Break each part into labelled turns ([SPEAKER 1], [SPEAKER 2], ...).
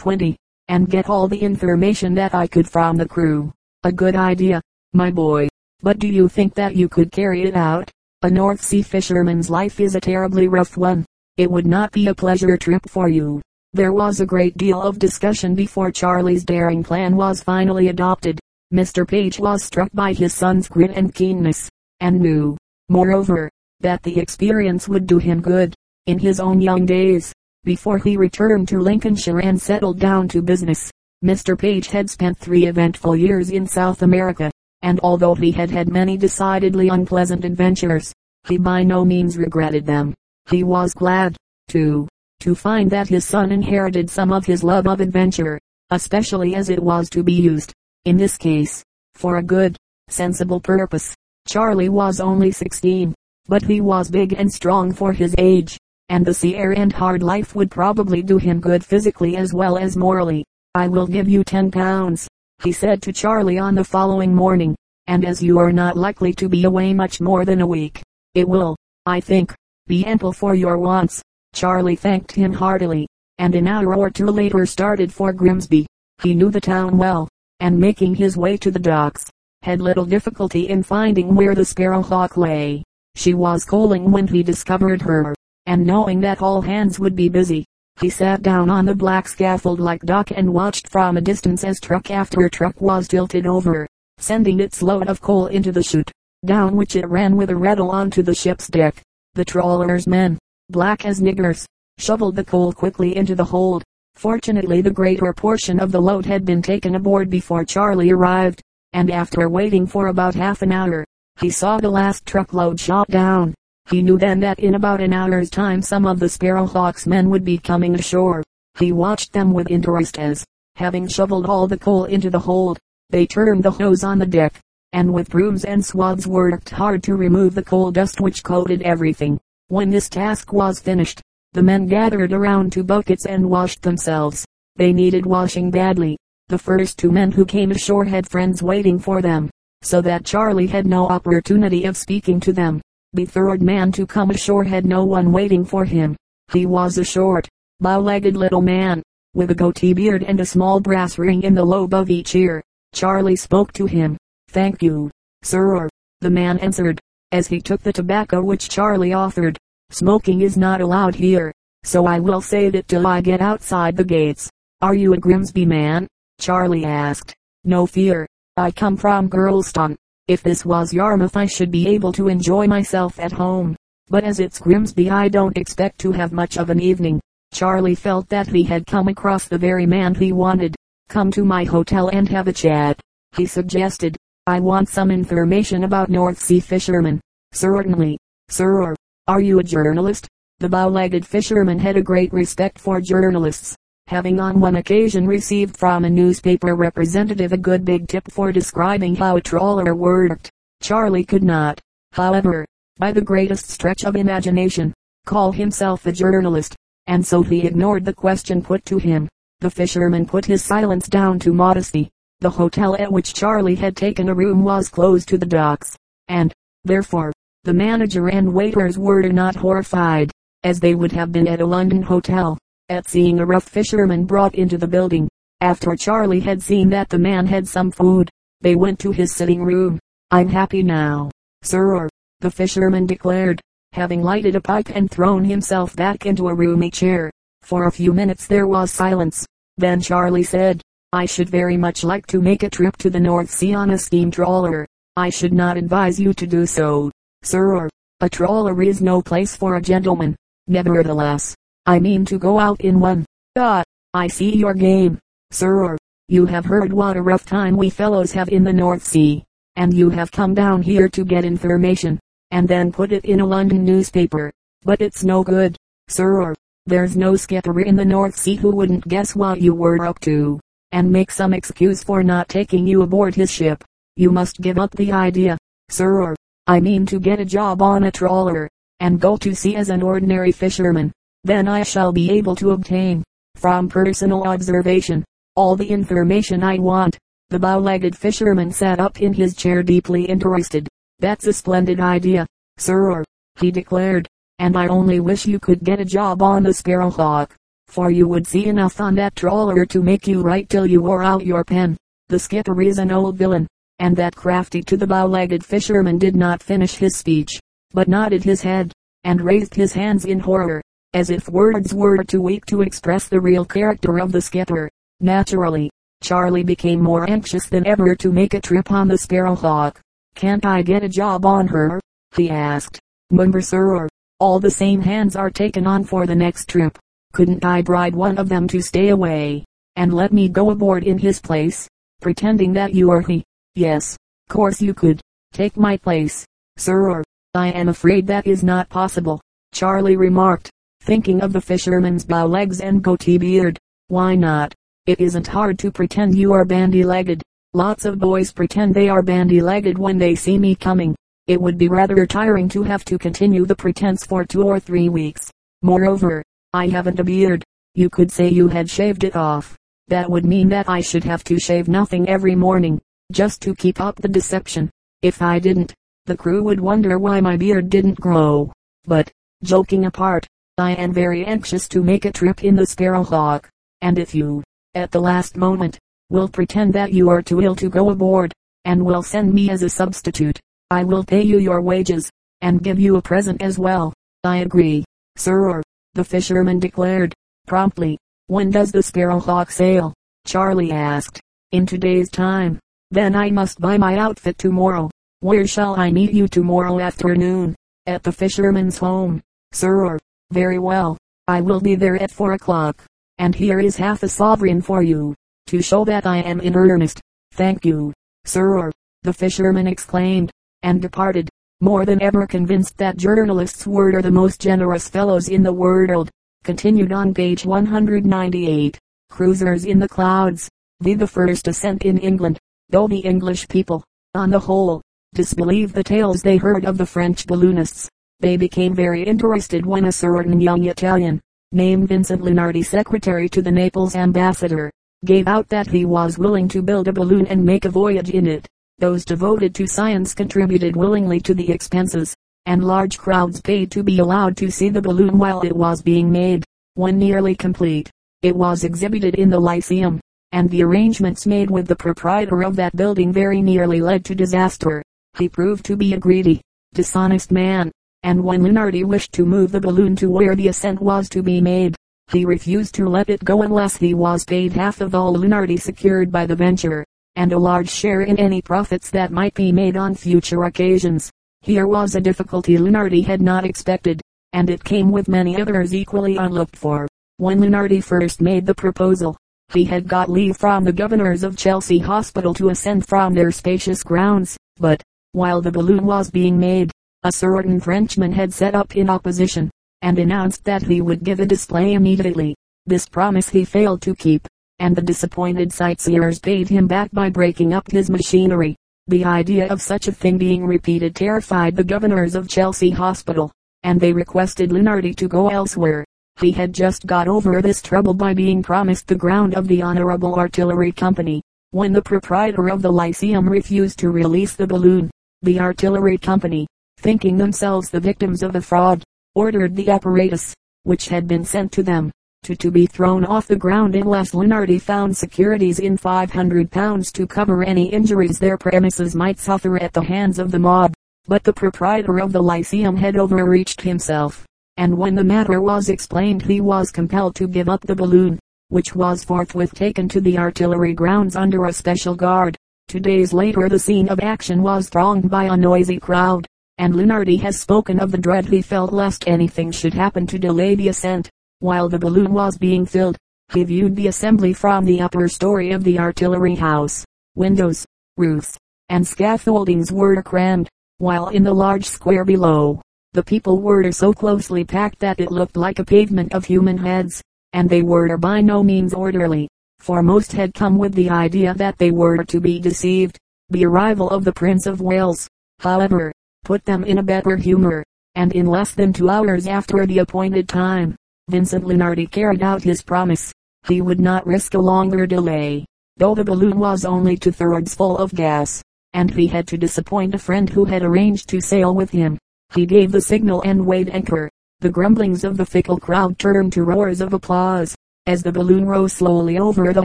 [SPEAKER 1] 20, and get all the information that I could from the crew. A good idea, my boy. But do you think that you could carry it out? A North Sea fisherman's life is a terribly rough one. It would not be a pleasure trip for you. There was a great deal of discussion before Charlie's daring plan was finally adopted. Mr. Page was struck by his son's grit and keenness, and knew, moreover, that the experience would do him good. In his own young days, before he returned to Lincolnshire and settled down to business, Mr. Page had spent three eventful years in South America, and although he had had many decidedly unpleasant adventures, he by no means regretted them. He was glad, too, to find that his son inherited some of his love of adventure, especially as it was to be used, in this case, for a good, sensible purpose. Charlie was only sixteen, but he was big and strong for his age and the sea air and hard life would probably do him good physically as well as morally. I will give you ten pounds, he said to Charlie on the following morning, and as you are not likely to be away much more than a week, it will, I think, be ample for your wants. Charlie thanked him heartily, and an hour or two later started for Grimsby. He knew the town well, and making his way to the docks, had little difficulty in finding where the Sparrowhawk lay. She was coaling when he discovered her and knowing that all hands would be busy, he sat down on the black scaffold like dock and watched from a distance as truck after truck was tilted over, sending its load of coal into the chute, down which it ran with a rattle onto the ship's deck. The trawler's men, black as niggers, shoveled the coal quickly into the hold. Fortunately the greater portion of the load had been taken aboard before Charlie arrived, and after waiting for about half an hour, he saw the last truckload shot down. He knew then that in about an hour's time some of the Sparrowhawk's men would be coming ashore. He watched them with interest as, having shoveled all the coal into the hold, they turned the hose on the deck, and with brooms and swabs worked hard to remove the coal dust which coated everything. When this task was finished, the men gathered around two buckets and washed themselves. They needed washing badly. The first two men who came ashore had friends waiting for them, so that Charlie had no opportunity of speaking to them. The third man to come ashore had no one waiting for him. He was a short, bow-legged little man, with a goatee beard and a small brass ring in the lobe of each ear. Charlie spoke to him. Thank you, sir. The man answered, as he took the tobacco which Charlie offered. Smoking is not allowed here, so I will save it till I get outside the gates. Are you a Grimsby man? Charlie asked. No fear. I come from Gorleston. If this was Yarmouth I should be able to enjoy myself at home. But as it's Grimsby I don't expect to have much of an evening. Charlie felt that he had come across the very man he wanted. Come to my hotel and have a chat. He suggested. I want some information about North Sea fishermen. Certainly, sir. Are you a journalist? The bow-legged fisherman had a great respect for journalists having on one occasion received from a newspaper representative a good big tip for describing how a trawler worked. Charlie could not, however, by the greatest stretch of imagination, call himself a journalist, and so he ignored the question put to him. The fisherman put his silence down to modesty. The hotel at which Charlie had taken a room was close to the docks, and, therefore, the manager and waiters were not horrified, as they would have been at a London hotel at seeing a rough fisherman brought into the building. After Charlie had seen that the man had some food, they went to his sitting room. I'm happy now, sir, the fisherman declared, having lighted a pipe and thrown himself back into a roomy chair. For a few minutes there was silence. Then Charlie said, I should very much like to make a trip to the North Sea on a steam trawler. I should not advise you to do so, sir. A trawler is no place for a gentleman. Nevertheless, I mean to go out in one. Ah, I see your game, sir. You have heard what a rough time we fellows have in the North Sea, and you have come down here to get information, and then put it in a London newspaper. But it's no good, sir. There's no skipper in the North Sea who wouldn't guess what you were up to, and make some excuse for not taking you aboard his ship. You must give up the idea, sir. I mean to get a job on a trawler, and go to sea as an ordinary fisherman. Then I shall be able to obtain, from personal observation, all the information I want. The bow-legged fisherman sat up in his chair deeply interested. That's a splendid idea, sir, he declared, and I only wish you could get a job on the Sparrowhawk, for you would see enough on that trawler to make you write till you wore out your pen. The skipper is an old villain, and that crafty to the bow-legged fisherman did not finish his speech, but nodded his head, and raised his hands in horror, as if words were too weak to express the real character of the skipper. Naturally, Charlie became more anxious than ever to make a trip on the Sparrowhawk. Can't I get a job on her? he asked. Mumber sir, all the same hands are taken on for the next trip. Couldn't I bribe one of them to stay away, and let me go aboard in his place, pretending that you are he? Yes, course you could. Take my place, sir. I am afraid that is not possible, Charlie remarked, thinking of the fisherman's bow legs and goatee beard. Why not? It isn't hard to pretend you are bandy-legged. Lots of boys pretend they are bandy-legged when they see me coming. It would be rather tiring to have to continue the pretense for two or three weeks. Moreover, I haven't a beard. You could say you had shaved it off. That would mean that I should have to shave nothing every morning, just to keep up the deception. If I didn't, the crew would wonder why my beard didn't grow. But, joking apart, I am very anxious to make a trip in the Sparrowhawk. And if you, at the last moment, will pretend that you are too ill to go aboard, and will send me as a substitute, I will pay you your wages, and give you a present as well. I agree, sir the fisherman declared, promptly. When does the Sparrowhawk sail? Charlie asked. In two days' time. Then I must buy my outfit tomorrow. Where shall I meet you tomorrow afternoon? At the fisherman's home, sir. Very well. I will be there at four o'clock. And here is half a sovereign for you, to show that I am in earnest. Thank you, sir. The fisherman exclaimed, and departed more than ever convinced that journalists were the most generous fellows in the world. Continued on page 198. Cruisers in the clouds. The, the first ascent in England. Though the English people, on the whole, disbelieve the tales they heard of the French balloonists, they became very interested when a certain young Italian, named Vincent Lunardi secretary to the Naples ambassador, gave out that he was willing to build a balloon and make a voyage in it. Those devoted to science contributed willingly to the expenses, and large crowds paid to be allowed to see the balloon while it was being made. When nearly complete, it was exhibited in the Lyceum, and the arrangements made with the proprietor of that building very nearly led to disaster. He proved to be a greedy, dishonest man, and when Lunardi wished to move the balloon to where the ascent was to be made, he refused to let it go unless he was paid half of all Lunardi secured by the venture and a large share in any profits that might be made on future occasions. Here was a difficulty Lunardi had not expected, and it came with many others equally unlooked for. When Lunardi first made the proposal, he had got leave from the governors of Chelsea Hospital to ascend from their spacious grounds, but, while the balloon was being made, a certain Frenchman had set up in opposition, and announced that he would give a display immediately. This promise he failed to keep, and the disappointed sightseers paid him back by breaking up his machinery. The idea of such a thing being repeated terrified the governors of Chelsea Hospital, and they requested Lunardi to go elsewhere. He had just got over this trouble by being promised the ground of the Honorable Artillery Company. When the proprietor of the Lyceum refused to release the balloon, the Artillery Company, thinking themselves the victims of a fraud, ordered the apparatus, which had been sent to them, to, to be thrown off the ground unless Lunardi found securities in 500 pounds to cover any injuries their premises might suffer at the hands of the mob. But the proprietor of the Lyceum had overreached himself, and when the matter was explained he was compelled to give up the balloon, which was forthwith taken to the artillery grounds under a special guard. Two days later the scene of action was thronged by a noisy crowd, and Lunardi has spoken of the dread he felt lest anything should happen to delay the ascent. While the balloon was being filled, he viewed the assembly from the upper story of the artillery house. Windows, roofs, and scaffoldings were crammed, while in the large square below, the people were so closely packed that it looked like a pavement of human heads, and they were by no means orderly, for most had come with the idea that they were to be deceived. The arrival of the Prince of Wales, however, put them in a better humor, and in less than two hours after the appointed time, Vincent Lunardi carried out his promise. He would not risk a longer delay, though the balloon was only two thirds full of gas, and he had to disappoint a friend who had arranged to sail with him. He gave the signal and weighed anchor, The grumblings of the fickle crowd turned to roars of applause, as the balloon rose slowly over the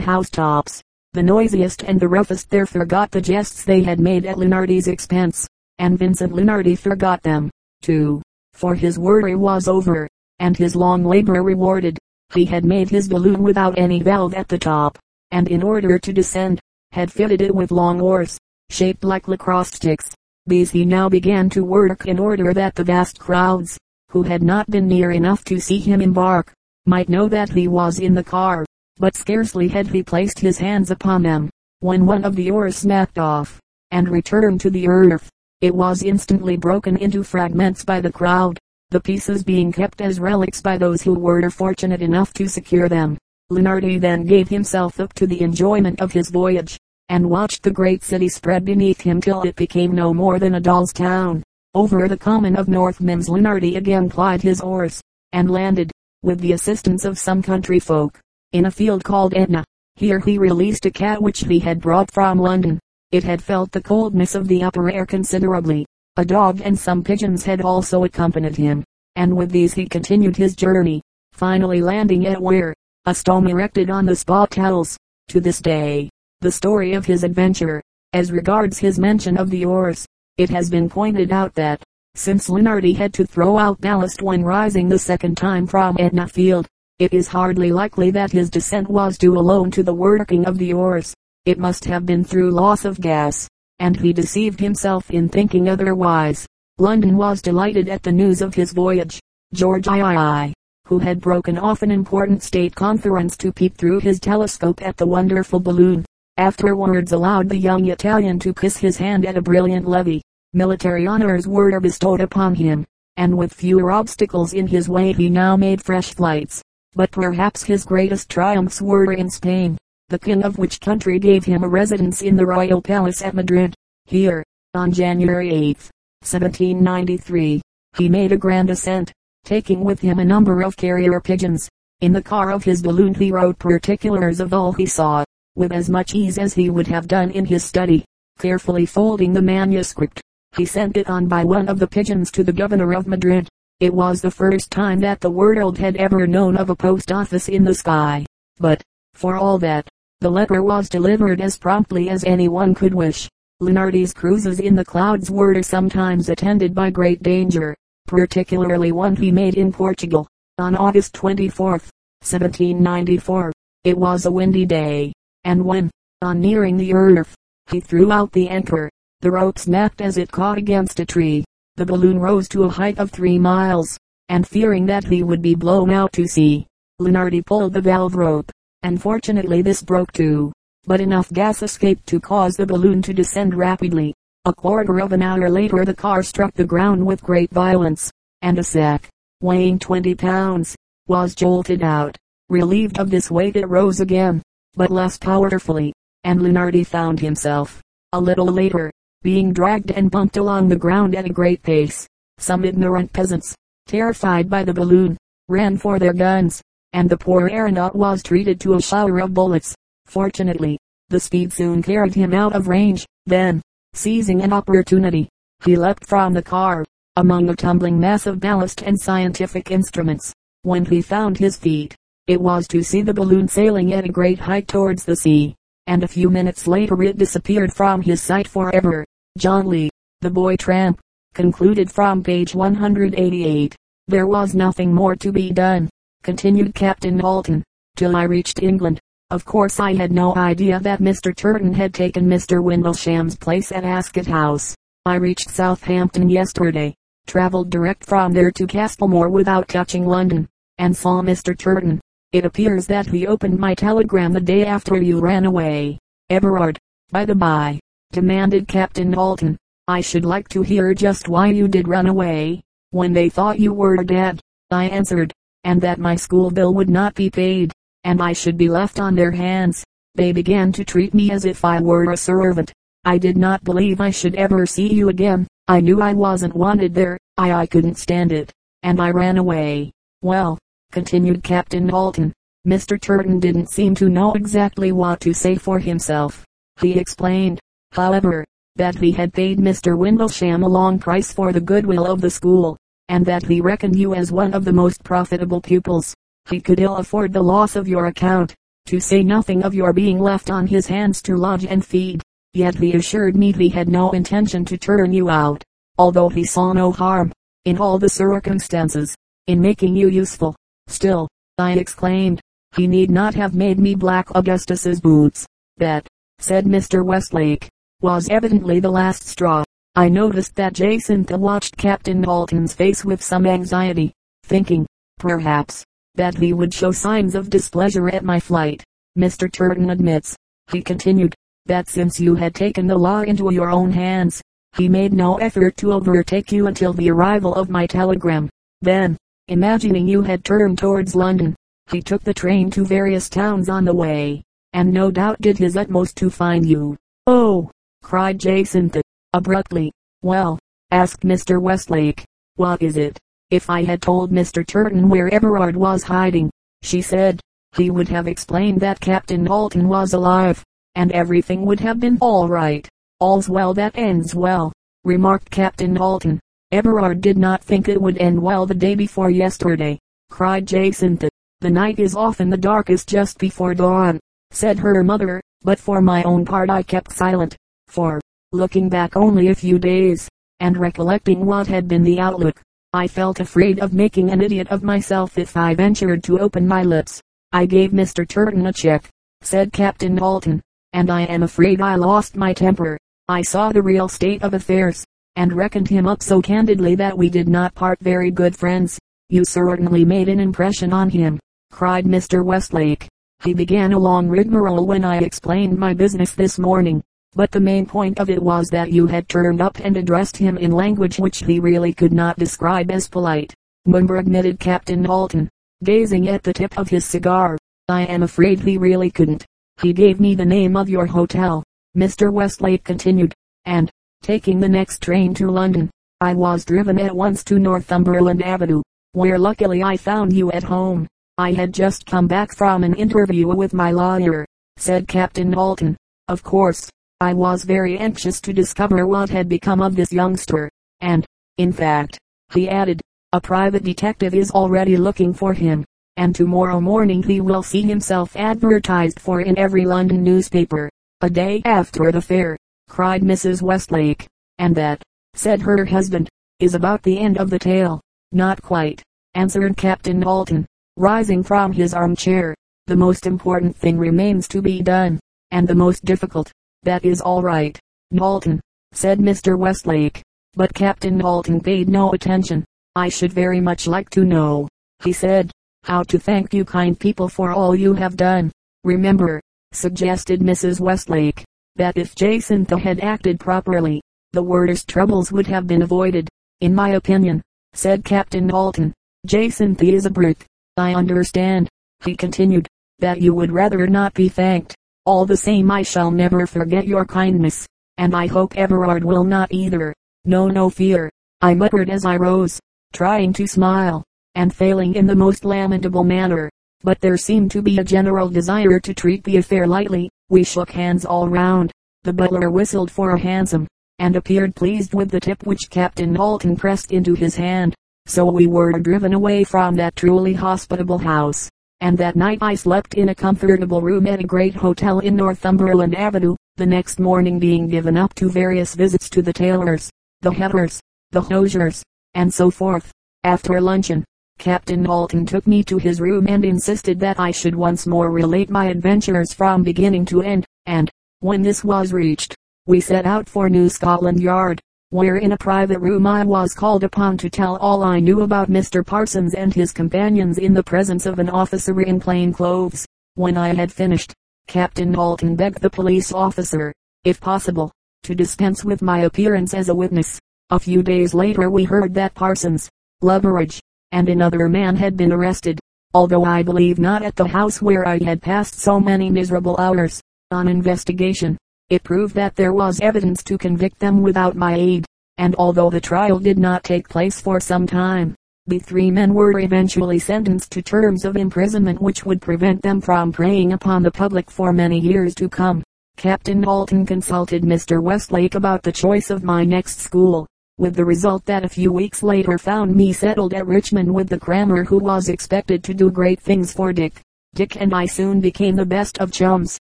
[SPEAKER 1] housetops. The noisiest and the roughest there forgot the jests they had made at Lunardi's expense, and Vincent Lunardi forgot them, too, for his worry was over, and his long labor rewarded. He had made his balloon without any valve at the top, and in order to descend, had fitted it with long oars, shaped like lacrosse sticks. These he now began to work in order that the vast crowds, who had not been near enough to see him embark, might know that he was in the car. But scarcely had he placed his hands upon them, when one of the oars snapped off, and returned to the earth. It was instantly broken into fragments by the crowd, the pieces being kept as relics by those who were fortunate enough to secure them. Lunardi then gave himself up to the enjoyment of his voyage, and watched the great city spread beneath him till it became no more than a doll's town. Over the common of North Mimms Lunardi again plied his oars, and landed, with the assistance of some country folk, in a field called Etna. Here he released a cat which he had brought from London. It had felt the coldness of the upper air considerably. A dog and some pigeons had also accompanied him, and with these he continued his journey, finally landing at Ware, a stone erected on the spot tells, to this day, the story of his adventure. As regards his mention of the oars, it has been pointed out that, since Lunardi had to throw out ballast when rising the second time from Etna Field, it is hardly likely that his descent was due alone to the working of the oars. It must have been through loss of gas, and he deceived himself in thinking otherwise. London was delighted at the news of his voyage. George III, who had broken off an important state conference to peep through his telescope at the wonderful balloon, afterwards allowed the young Italian to kiss his hand at a brilliant levee. Military honors were bestowed upon him, and with fewer obstacles in his way he now made fresh flights. But perhaps his greatest triumphs were in Spain, the king of which country gave him a residence in the royal palace at Madrid. Here, on January 8, 1793, he made a grand ascent, taking with him a number of carrier pigeons. In the car of his balloon he wrote particulars of all he saw, with as much ease as he would have done in his study. Carefully folding the manuscript, he sent it on by one of the pigeons to the governor of Madrid. It was the first time that the world had ever known of a post office in the sky. But, for all that, the letter was delivered as promptly as anyone could wish. Lunardi's cruises in the clouds were sometimes attended by great danger, particularly one he made in Portugal, on August 24, 1794. It was a windy day, and when, on nearing the earth, he threw out the anchor, the rope snapped as it caught against a tree. The balloon rose to a height of three miles, and fearing that he would be blown out to sea, Lunardi pulled the valve rope, and fortunately this broke too. But enough gas escaped to cause the balloon to descend rapidly. A quarter of an hour later the car struck the ground with great violence, and a sack, weighing 20 pounds, was jolted out. Relieved of this weight it rose again, but less powerfully, and Lunardi found himself, a little later, being dragged and bumped along the ground at a great pace. Some ignorant peasants, terrified by the balloon, ran for their guns, and the poor aeronaut was treated to a shower of bullets. Fortunately, the speed soon carried him out of range. Then, seizing an opportunity, he leapt from the car, among a tumbling mass of ballast and scientific instruments. When he found his feet, it was to see the balloon sailing at a great height towards the sea, and a few minutes later it disappeared from his sight forever. John Lee, the boy tramp, concluded from page 188. There was nothing more to be done, continued Captain Dalton, till I reached England. Of course I had no idea that Mr. Turton had taken Mr. Windlesham's place at Ascot House. I reached Southampton yesterday, travelled direct from there to Castlemore without touching London, and saw Mr. Turton. It appears that he opened my telegram the day after you ran away. Everard, by the by, demanded Captain Dalton. I should like to hear just why you did run away, when they thought you were dead. I answered, and that my school bill would not be paid, and I should be left on their hands. They began to treat me as if I were a servant. I did not believe I should ever see you again. I knew I wasn't wanted there. I I couldn't stand it, and I ran away. Well, continued Captain Dalton. Mr. Turton didn't seem to know exactly what to say for himself. He explained, however, that he had paid Mr. Windlesham a long price for the goodwill of the school, and that he reckoned you as one of the most profitable pupils. He could ill afford the loss of your account, to say nothing of your being left on his hands to lodge and feed. Yet he assured me he had no intention to turn you out, although he saw no harm, in all the circumstances, in making you useful. Still, I exclaimed, he need not have made me black Augustus's boots. That, said Mr. Westlake, was evidently the last straw. I noticed that Jacintha watched Captain Dalton's face with some anxiety, thinking, perhaps, that he would show signs of displeasure at my flight. Mr. Turton admits, he continued, that since you had taken the law into your own hands, he made no effort to overtake you until the arrival of my telegram. Then, imagining you had turned towards London, he took the train to various towns on the way, and no doubt did his utmost to find you. Oh, cried Jacintha, abruptly. Well, asked Mr. Westlake, what is it? If I had told Mr. Turton where Everard was hiding, she said, he would have explained that Captain Dalton was alive, and everything would have been all right. All's well that ends well, remarked Captain Dalton. Everard did not think it would end well the day before yesterday, cried Jacintha. The night is often the darkest just before dawn, said her mother, but for my own part I kept silent, for, looking back only a few days, and recollecting what had been the outlook, I felt afraid of making an idiot of myself if I ventured to open my lips. I gave Mr. Turton a check, said Captain Dalton, and I am afraid I lost my temper. I saw the real state of affairs, and reckoned him up so candidly that we did not part very good friends. You certainly made an impression on him, cried Mr. Westlake. He began a long rigmarole when I explained my business this morning but the main point of it was that you had turned up and addressed him in language which he really could not describe as polite. Mumber admitted Captain Dalton, gazing at the tip of his cigar. I am afraid he really couldn't. He gave me the name of your hotel, Mr. Westlake continued, and, taking the next train to London, I was driven at once to Northumberland Avenue, where luckily I found you at home. I had just come back from an interview with my lawyer, said Captain Dalton. Of course, I was very anxious to discover what had become of this youngster, and, in fact, he added, a private detective is already looking for him, and tomorrow morning he will see himself advertised for in every London newspaper. A day after the fair, cried Mrs. Westlake, and that, said her husband, is about the end of the tale. Not quite, answered Captain Dalton, rising from his armchair. The most important thing remains to be done, and the most difficult. That is all right, Dalton, said Mr. Westlake. But Captain Dalton paid no attention. I should very much like to know, he said, how to thank you kind people for all you have done. Remember, suggested Mrs. Westlake, that if Jacintha had acted properly, the worst troubles would have been avoided. In my opinion, said Captain Dalton, Jacintha is a brute. I understand, he continued, that you would rather not be thanked. All the same I shall never forget your kindness, and I hope Everard will not either. No, no fear, I muttered as I rose, trying to smile, and failing in the most lamentable manner. But there seemed to be a general desire to treat the affair lightly. We shook hands all round. The butler whistled for a hansom, and appeared pleased with the tip which Captain Dalton pressed into his hand. So we were driven away from that truly hospitable house and that night I slept in a comfortable room at a great hotel in Northumberland Avenue, the next morning being given up to various visits to the tailors, the Hevers, the hosiers, and so forth. After luncheon, Captain Dalton took me to his room and insisted that I should once more relate my adventures from beginning to end, and, when this was reached, we set out for New Scotland Yard where in a private room I was called upon to tell all I knew about Mr. Parsons and his companions in the presence of an officer in plain clothes. When I had finished, Captain Dalton begged the police officer, if possible, to dispense with my appearance as a witness. A few days later we heard that Parsons, Lubberage, and another man had been arrested, although I believe not at the house where I had passed so many miserable hours. On investigation, it proved that there was evidence to convict them without my aid, and although the trial did not take place for some time, the three men were eventually sentenced to terms of imprisonment which would prevent them from preying upon the public for many years to come. Captain Dalton consulted Mr. Westlake about the choice of my next school, with the result that a few weeks later found me settled at Richmond with the crammer who was expected to do great things for Dick. Dick and I soon became the best of chums,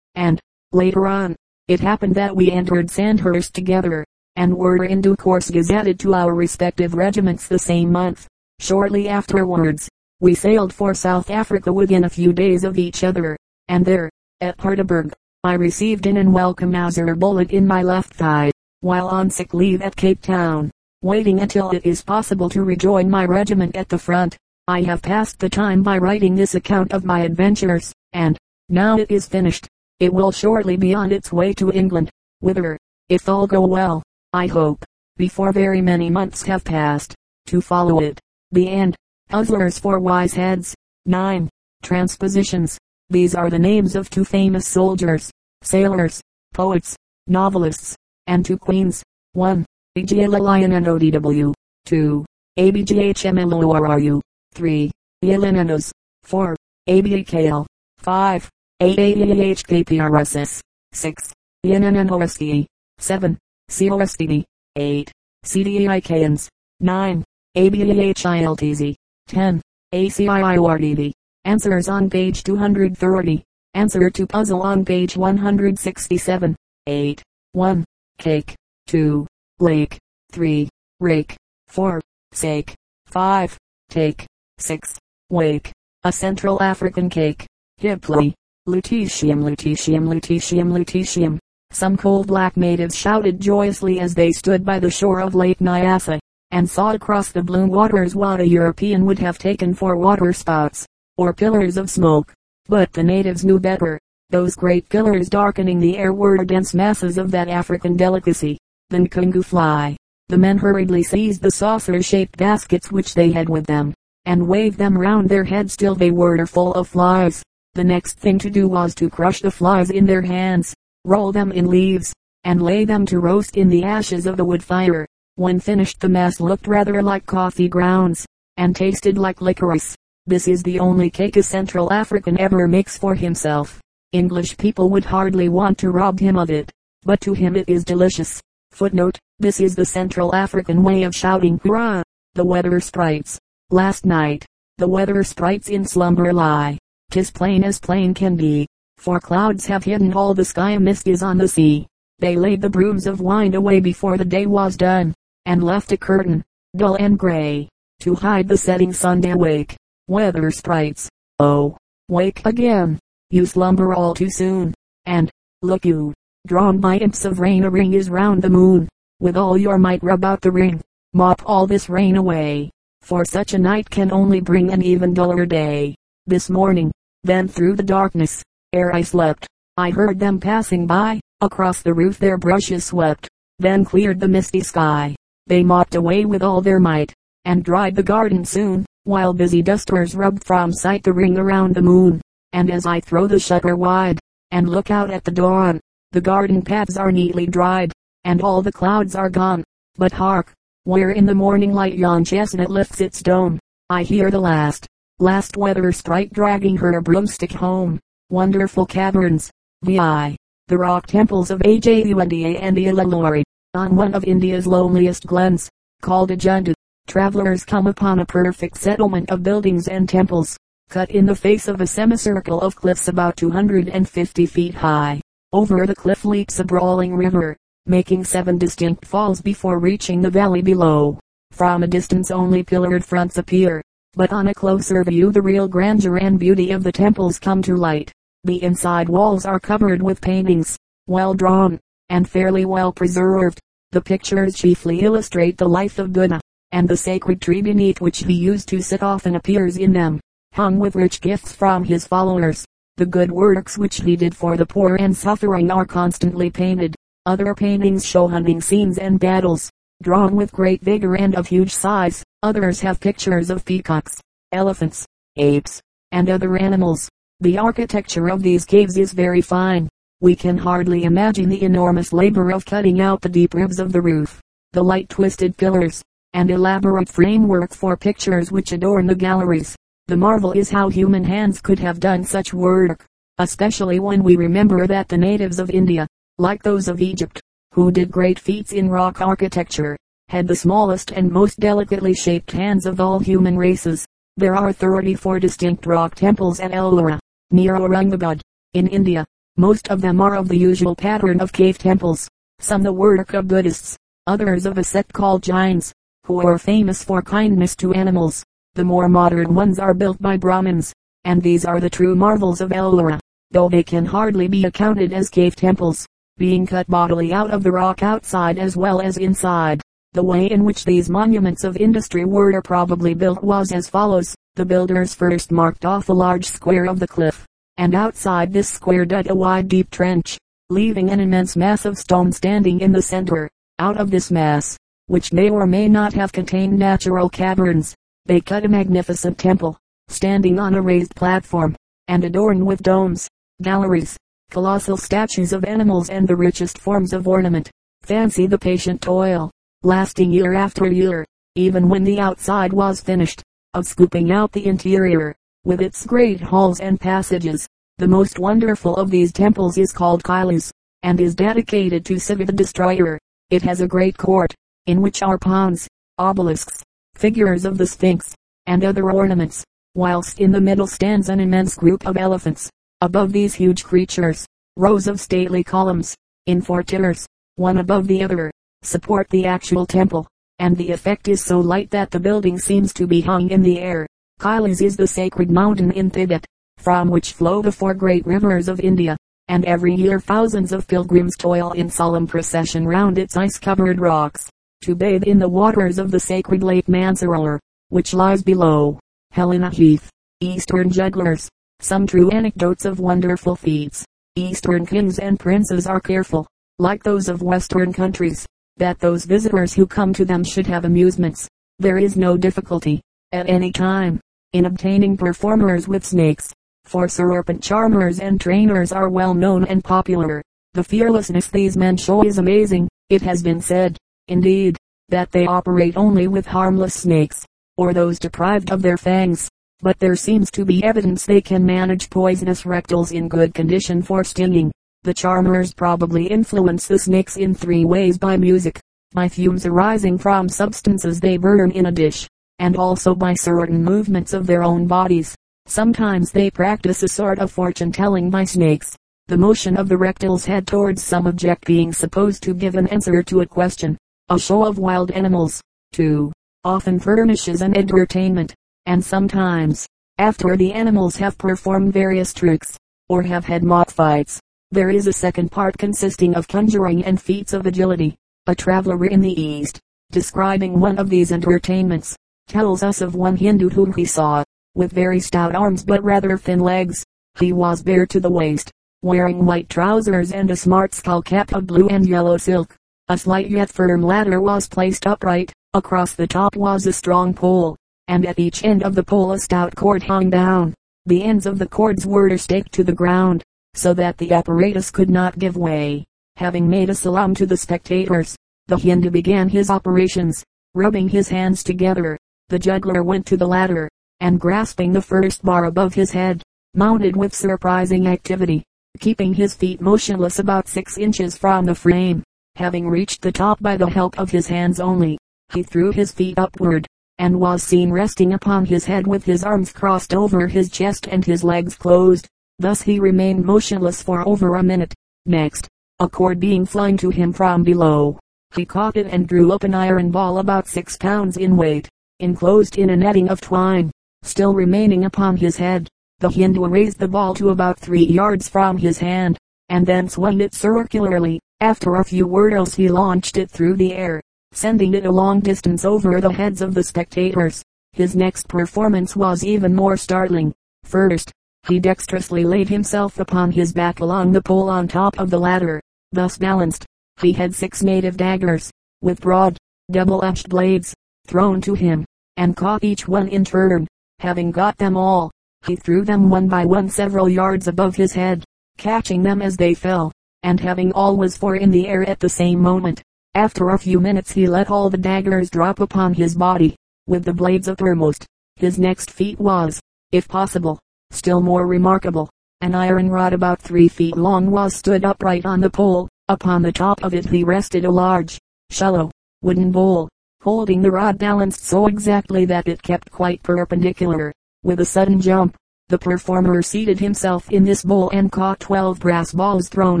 [SPEAKER 1] and, later on, it happened that we entered Sandhurst together, and were in due course gazetted to our respective regiments the same month. Shortly afterwards, we sailed for South Africa within a few days of each other, and there, at Hardeberg, I received an unwelcome Mauser bullet in my left thigh, while on sick leave at Cape Town, waiting until it is possible to rejoin my regiment at the front. I have passed the time by writing this account of my adventures, and, now it is finished, it will shortly be on its way to England, whither, if all go well, I hope, before very many months have passed, to follow it. The end. Puzzlers for wise heads. 9. Transpositions. These are the names of two famous soldiers, sailors, poets, novelists, and two queens. 1. Lion and ODW. 2. ABGHMLORRU. 3. Yelenanos. 4. ABKL. 5. AAHKPRSS. 6. YNNNOSD. 7. COSDD. 8. CDEIKNs. 9. ABAHILTZ. 10. ACIIORDV. Answers on page 230. Answer to puzzle on page 167. 8. 1. Cake. 2. Lake. 3. Rake. 4. Sake. 5. Take. 6. Wake. A Central African cake. Hipley. Lutetium lutetium lutetium lutetium. Some coal black natives shouted joyously as they stood by the shore of Lake Nyassa, and saw across the blue waters what a European would have taken for water spouts or pillars of smoke. But the natives knew better. Those great pillars darkening the air were dense masses of that African delicacy, the nkungu fly. The men hurriedly seized the saucer-shaped baskets which they had with them, and waved them round their heads till they were full of flies. The next thing to do was to crush the flies in their hands, roll them in leaves, and lay them to roast in the ashes of the wood fire. When finished the mass looked rather like coffee grounds, and tasted like licorice. This is the only cake a Central African ever makes for himself. English people would hardly want to rob him of it, but to him it is delicious. Footnote, this is the Central African way of shouting hurrah. The weather sprites. Last night, the weather sprites in slumber lie. Tis plain as plain can be, for clouds have hidden all the sky mist is on the sea. They laid the brooms of wine away before the day was done, and left a curtain, dull and gray, to hide the setting sun day wake. Weather sprites. Oh, wake again. You slumber all too soon. And, look you, drawn by imps of rain a ring is round the moon. With all your might rub out the ring. Mop all this rain away. For such a night can only bring an even duller day. This morning, then through the darkness, ere I slept, I heard them passing by. Across the roof their brushes swept. Then cleared the misty sky. They mopped away with all their might, and dried the garden soon while busy dusters rubbed from sight the ring around the moon. And as I throw the shutter wide, and look out at the dawn, the garden paths are neatly dried, and all the clouds are gone. But hark, where in the morning light yon chestnut lifts its dome, I hear the last, last weather strike dragging her broomstick home. Wonderful caverns, vi, the rock temples of Ajanta and the Ellora, on one of India's loneliest glens, called Ajanta travelers come upon a perfect settlement of buildings and temples, cut in the face of a semicircle of cliffs about 250 feet high. Over the cliff leaps a brawling river, making seven distinct falls before reaching the valley below. From a distance only pillared fronts appear, but on a closer view the real grandeur and beauty of the temples come to light. The inside walls are covered with paintings, well drawn, and fairly well preserved. The pictures chiefly illustrate the life of Buddha, and the sacred tree beneath which he used to sit often appears in them, hung with rich gifts from his followers. The good works which he did for the poor and suffering are constantly painted. Other paintings show hunting scenes and battles, drawn with great vigor and of huge size. Others have pictures of peacocks, elephants, apes, and other animals. The architecture of these caves is very fine. We can hardly imagine the enormous labor of cutting out the deep ribs of the roof, the light twisted pillars, and elaborate framework for pictures which adorn the galleries. The marvel is how human hands could have done such work, especially when we remember that the natives of India, like those of Egypt, who did great feats in rock architecture, had the smallest and most delicately shaped hands of all human races. There are 34 distinct rock temples at Ellora, near Aurangabad, in India. Most of them are of the usual pattern of cave temples, some the work of Buddhists, others of a sect called Jains, who are famous for kindness to animals. The more modern ones are built by Brahmins, and these are the true marvels of Ellora, though they can hardly be accounted as cave temples, being cut bodily out of the rock outside as well as inside. The way in which these monuments of industry were probably built was as follows. The builders first marked off a large square of the cliff, and outside this square dug a wide deep trench, leaving an immense mass of stone standing in the center. Out of this mass, which may or may not have contained natural caverns, they cut a magnificent temple, standing on a raised platform, and adorned with domes, galleries, colossal statues of animals and the richest forms of ornament. Fancy the patient toil lasting year after year, even when the outside was finished, of scooping out the interior, with its great halls and passages. The most wonderful of these temples is called Kailas, and is dedicated to Siva the Destroyer. It has a great court, in which are ponds, obelisks, figures of the Sphinx, and other ornaments, whilst in the middle stands an immense group of elephants. Above these huge creatures, rows of stately columns, in four tiers, one above the other, support the actual temple, and the effect is so light that the building seems to be hung in the air. Kailas is the sacred mountain in Tibet, from which flow the four great rivers of India, and every year thousands of pilgrims toil in solemn procession round its ice-covered rocks, to bathe in the waters of the sacred Lake Mansarovar, which lies below. Helena Heath, Eastern jugglers, some true anecdotes of wonderful feats. Eastern kings and princes are careful, like those of Western countries, that those visitors who come to them should have amusements. There is no difficulty, at any time, in obtaining performers with snakes, for serpent charmers and trainers are well known and popular. The fearlessness these men show is amazing. It has been said, indeed, that they operate only with harmless snakes, or those deprived of their fangs. But there seems to be evidence they can manage poisonous reptiles in good condition for stinging. The charmers probably influence the snakes in three ways by music, by fumes arising from substances they burn in a dish, and also by certain movements of their own bodies. Sometimes they practice a sort of fortune telling by snakes. The motion of the reptile's head towards some object being supposed to give an answer to a question. A show of wild animals, too, often furnishes an entertainment, and sometimes, after the animals have performed various tricks, or have had mock fights, there is a second part consisting of conjuring and feats of agility. A traveler in the East, describing one of these entertainments, tells us of one Hindu whom he saw, with very stout arms but rather thin legs. He was bare to the waist, wearing white trousers and a smart skull cap of blue and yellow silk. A slight yet firm ladder was placed upright, across the top was a strong pole, and at each end of the pole a stout cord hung down. The ends of the cords were staked to the ground, so that the apparatus could not give way. Having made a salam to the spectators, the Hindu began his operations, rubbing his hands together. The juggler went to the ladder, and grasping the first bar above his head, mounted with surprising activity, keeping his feet motionless about six inches from the frame. Having reached the top by the help of his hands only, he threw his feet upward, and was seen resting upon his head with his arms crossed over his chest and his legs closed. Thus he remained motionless for over a minute. Next, a cord being flung to him from below, he caught it and drew up an iron ball about six pounds in weight, enclosed in a netting of twine, still remaining upon his head. The Hindu raised the ball to about three yards from his hand, and then swung it circularly. After a few whirls he launched it through the air, sending it a long distance over the heads of the spectators. His next performance was even more startling. First, he dexterously laid himself upon his back along the pole on top of the ladder. Thus balanced, he had six native daggers, with broad, double-edged blades, thrown to him, and caught each one in turn. Having got them all, he threw them one by one several yards above his head, catching them as they fell, and having always four in the air at the same moment. After a few minutes he let all the daggers drop upon his body, with the blades uppermost. His next feat was, if possible, Still more remarkable, an iron rod about three feet long was stood upright on the pole. Upon the top of it he rested a large, shallow, wooden bowl, holding the rod balanced so exactly that it kept quite perpendicular. With a sudden jump, the performer seated himself in this bowl and caught twelve brass balls thrown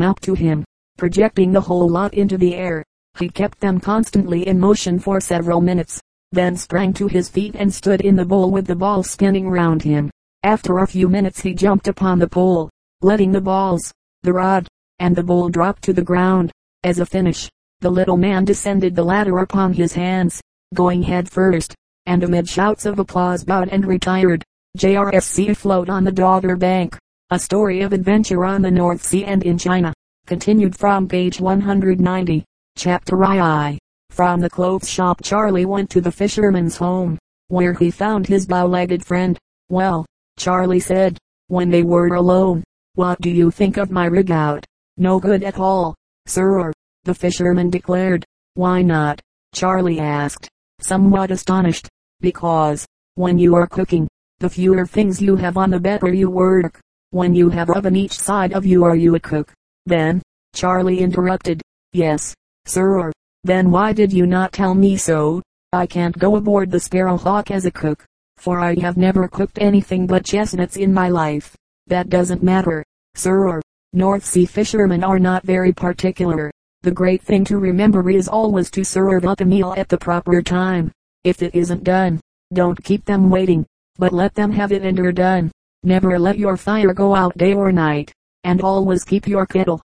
[SPEAKER 1] up to him, projecting the whole lot into the air. He kept them constantly in motion for several minutes, then sprang to his feet and stood in the bowl with the balls spinning round him. After a few minutes he jumped upon the pole, letting the balls, the rod, and the bowl drop to the ground. As a finish, the little man descended the ladder upon his hands, going head first, and amid shouts of applause bowed and retired. JRSC afloat on the Dogger Bank. A story of adventure on the North Sea and in China. Continued from page 190. Chapter II. From the clothes shop Charlie went to the fisherman's home, where he found his bow-legged friend. Well, Charlie said, when they were alone, what do you think of my rig out? No good at all, sir, the fisherman declared. Why not? Charlie asked, somewhat astonished. Because, when you are cooking, the fewer things you have on the better you work. When you have oven each side of you are you a cook. Then, Charlie interrupted. Yes, sir. Then why did you not tell me so? I can't go aboard the Sparrowhawk as a cook, for I have never cooked anything but chestnuts in my life. That doesn't matter, sir. North Sea fishermen are not very particular. The great thing to remember is always to serve up a meal at the proper time. If it isn't done, don't keep them waiting but let them have it and you're done. Never let your fire go out day or night, and always keep your kettle,